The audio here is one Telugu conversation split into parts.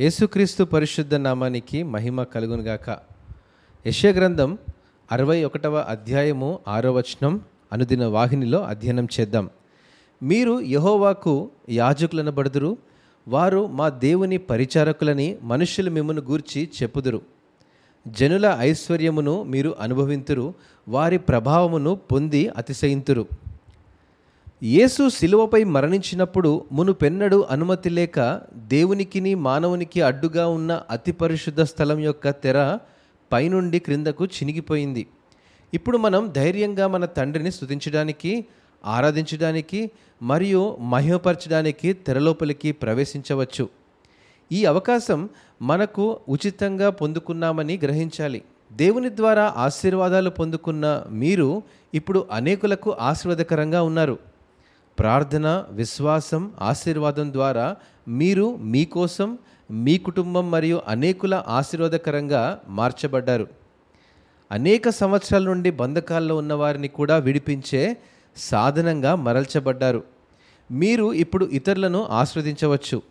యేసుక్రీస్తు పరిశుద్ధ నామానికి మహిమ కలుగునుగాక. యశగ్రంథం గ్రంథం అరవై ఒకటవ అధ్యాయము ఆరో వచనం అనుదిన వాహినిలో అధ్యయనం చేద్దాం. మీరు యహోవాకు యాజకులను బడుదురు వారు మా దేవుని పరిచారకులని మనుషులు మిమ్మను గూర్చి చెప్పుదురు. జనుల ఐశ్వర్యమును మీరు అనుభవింతురు వారి ప్రభావమును పొంది అతిశయింతురు. యేసు శిలువపై మరణించినప్పుడు మునుపెన్నడు అనుమతి లేక దేవునికిని మానవునికి అడ్డుగా ఉన్న అతి పరిశుద్ధ స్థలం యొక్క తెర పైనుండి క్రిందకు చినిగిపోయింది. ఇప్పుడు మనం ధైర్యంగా మన తండ్రిని స్థుతించడానికి ఆరాధించడానికి మరియు మహిమపరచడానికి తెరలోపలికి ప్రవేశించవచ్చు. ఈ అవకాశం మనకు ఉచితంగా పొందుకున్నామని గ్రహించాలి. దేవుని ద్వారా ఆశీర్వాదాలు పొందుకున్న మీరు ఇప్పుడు అనేకులకు ఆశీర్వాదకరంగా ఉన్నారు. ప్రార్థన విశ్వాసం ఆశీర్వాదం ద్వారా మీరు మీకోసం మీ కుటుంబం మరియు అనేకుల ఆశీర్వాదకరంగా మార్చబడ్డారు. అనేక సంవత్సరాల నుండి బంధకాల్లో ఉన్న వారిని కూడా విడిపించే సాధనంగా మరల్చబడ్డారు. మీరు ఇప్పుడు ఇతరులను ఆస్వాదించవచ్చు.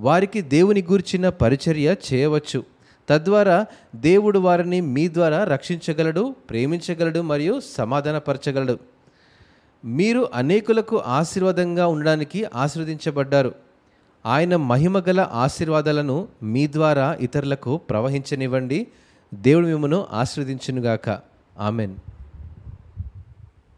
వారికి దేవుని గూర్చిన పరిచర్య చేయవచ్చు. తద్వారా దేవుడు వారిని మీ ద్వారా రక్షించగలడు ప్రేమించగలడు మరియు సమాధానపరచగలడు. మీరు అనేకులకు ఆశీర్వాదంగా ఉండడానికి ఆశీర్వదించబడ్డారు. ఆయన మహిమగల ఆశీర్వాదాలను మీ ద్వారా ఇతరులకు ప్రవహించనివ్వండి. దేవుడు మిమ్మను ఆశీర్వదించునుగాక. ఆమెన్.